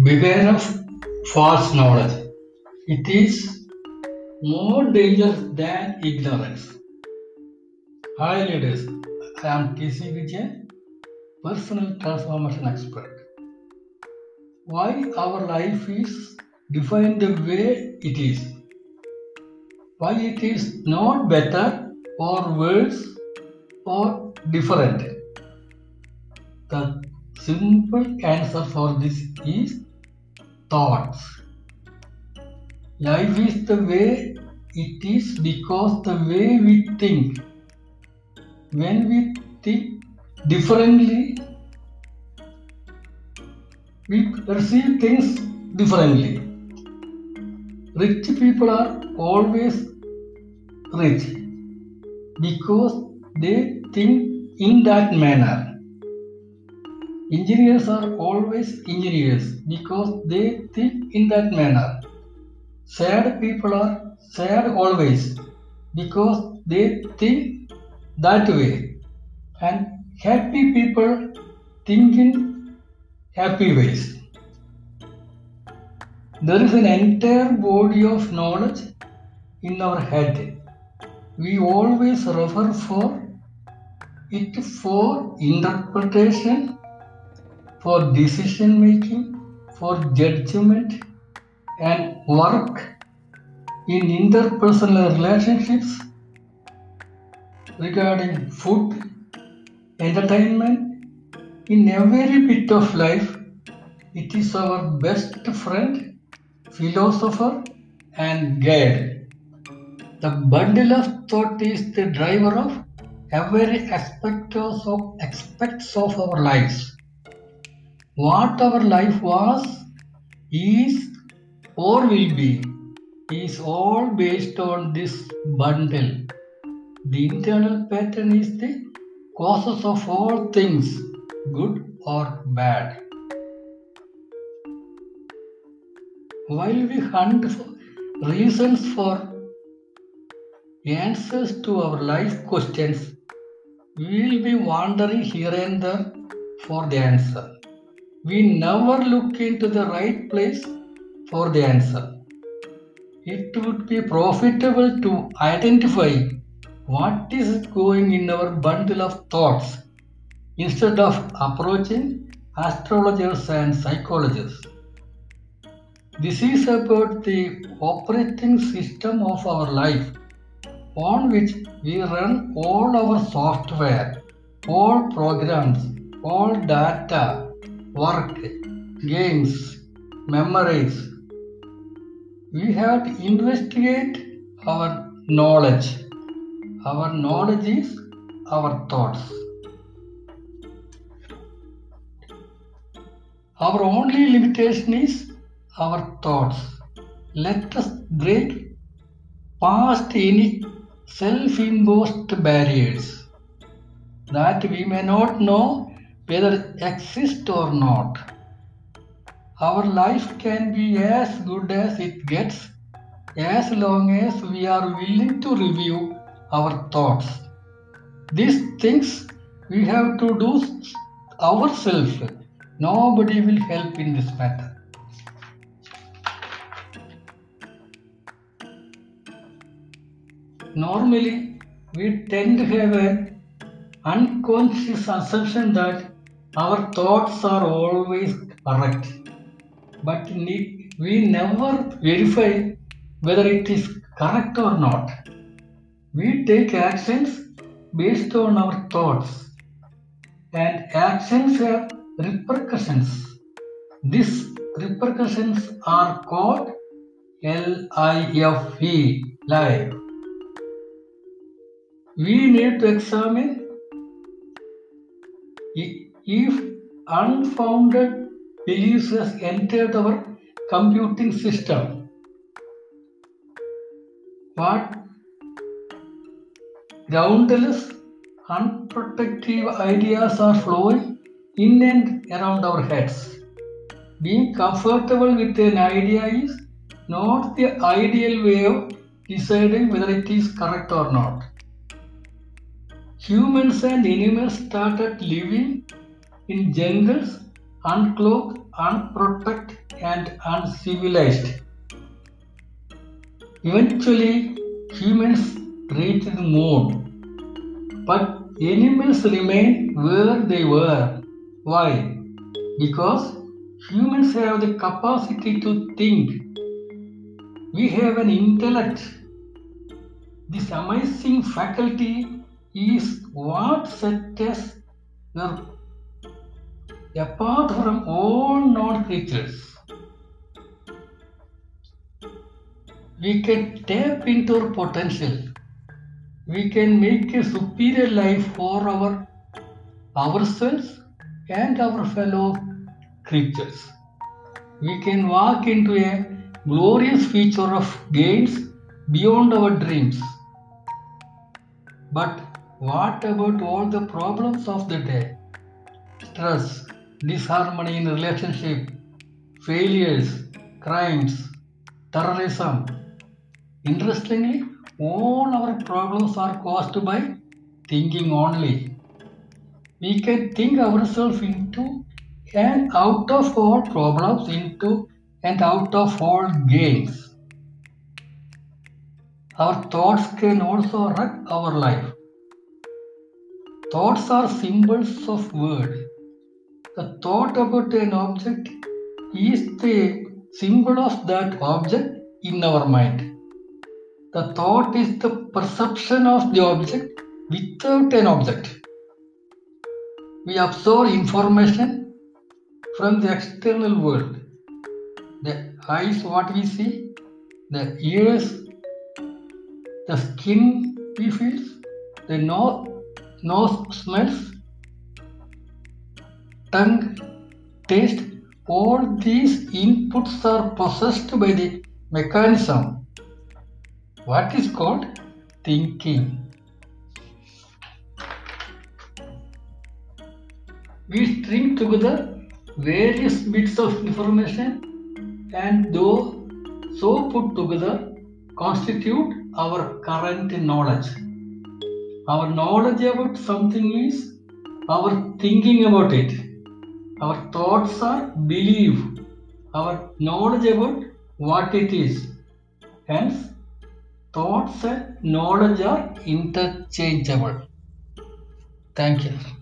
Beware of false knowledge. It is more dangerous than ignorance. Hi ladies, I am TC Vijay, personal transformation expert. Why our life is defined the way it is. Why it is not better or worse or different. The simple answer for this is thoughts. Life is the way it is because the way we think. When we think differently, we perceive things differently. Rich people are always rich because they think in that manner. Engineers are always engineers because they think in that manner. Sad people are sad always because they think that way. And happy people think in happy ways. There is an entire body of knowledge in our head. We always refer for it for interpretation, for decision making, for judgment, and work in interpersonal relationships regarding food, entertainment, in every bit of life. It is our best friend, philosopher, and guide. The bundle of thought is the driver of every aspect of aspects of our lives. What our life was, is, or will be, is all based on this bundle. The internal pattern is the causes of all things, good or bad. While we hunt for reasons for answers to our life questions, we will be wandering here and there for the answer. We never look into the right place for the answer. It would be profitable to identify what is going in our bundle of thoughts instead of approaching astrologers and psychologists. This is about the operating system of our life on which we run all our software, all programs, all data, work, games, memories. We have to investigate our knowledge. Our knowledge is our thoughts. Our only limitation is our thoughts. Let us break past any self imposed barriers that we may not know whether exist or not. Our life can be as good as it gets as long as we are willing to review our thoughts. These things we have to do ourselves. Nobody will help in this matter. Normally, we tend to have an unconscious assumption that our thoughts are always correct, but we never verify whether it is correct or not. We take actions based on our thoughts, and actions have repercussions. These repercussions are called LIFE, life. We need to examine if unfounded beliefs has entered our computing system. What groundless, unprotective ideas are flowing in and around our heads. Being comfortable with an idea is not the ideal way of deciding whether it is correct or not. Humans and animals started living in jungles, unclothed, unprotected, and uncivilized. Eventually, humans reached the moon, but animals remained where they were. Why? Because humans have the capacity to think. We have an intellect. This amazing faculty is what sets us apart from all non creatures. We can tap into our potential. We can make a superior life for our ourselves and our fellow creatures. We can walk into a glorious future of gains beyond our dreams. But what about all the problems of the day? Stress, disharmony in relationship, failures, crimes, terrorism. Interestingly, all our problems are caused by thinking only. We can think ourselves into and out of all problems into and out of all gains. Our thoughts can also wreck our life. Thoughts are symbols of word. The thought about an object is the symbol of that object in our mind. The thought is the perception of the object without an object. We absorb information from the external world. The eyes, what we see, the ears, the skin we feel, the nose, nose smells, tongue taste, all these inputs are processed by the mechanism. What is called thinking. We string together various bits of information and those so put together constitute our current knowledge. Our knowledge about something is our thinking about it. Our thoughts are belief. Our knowledge about what it is. Hence, thoughts and knowledge are interchangeable. Thank you.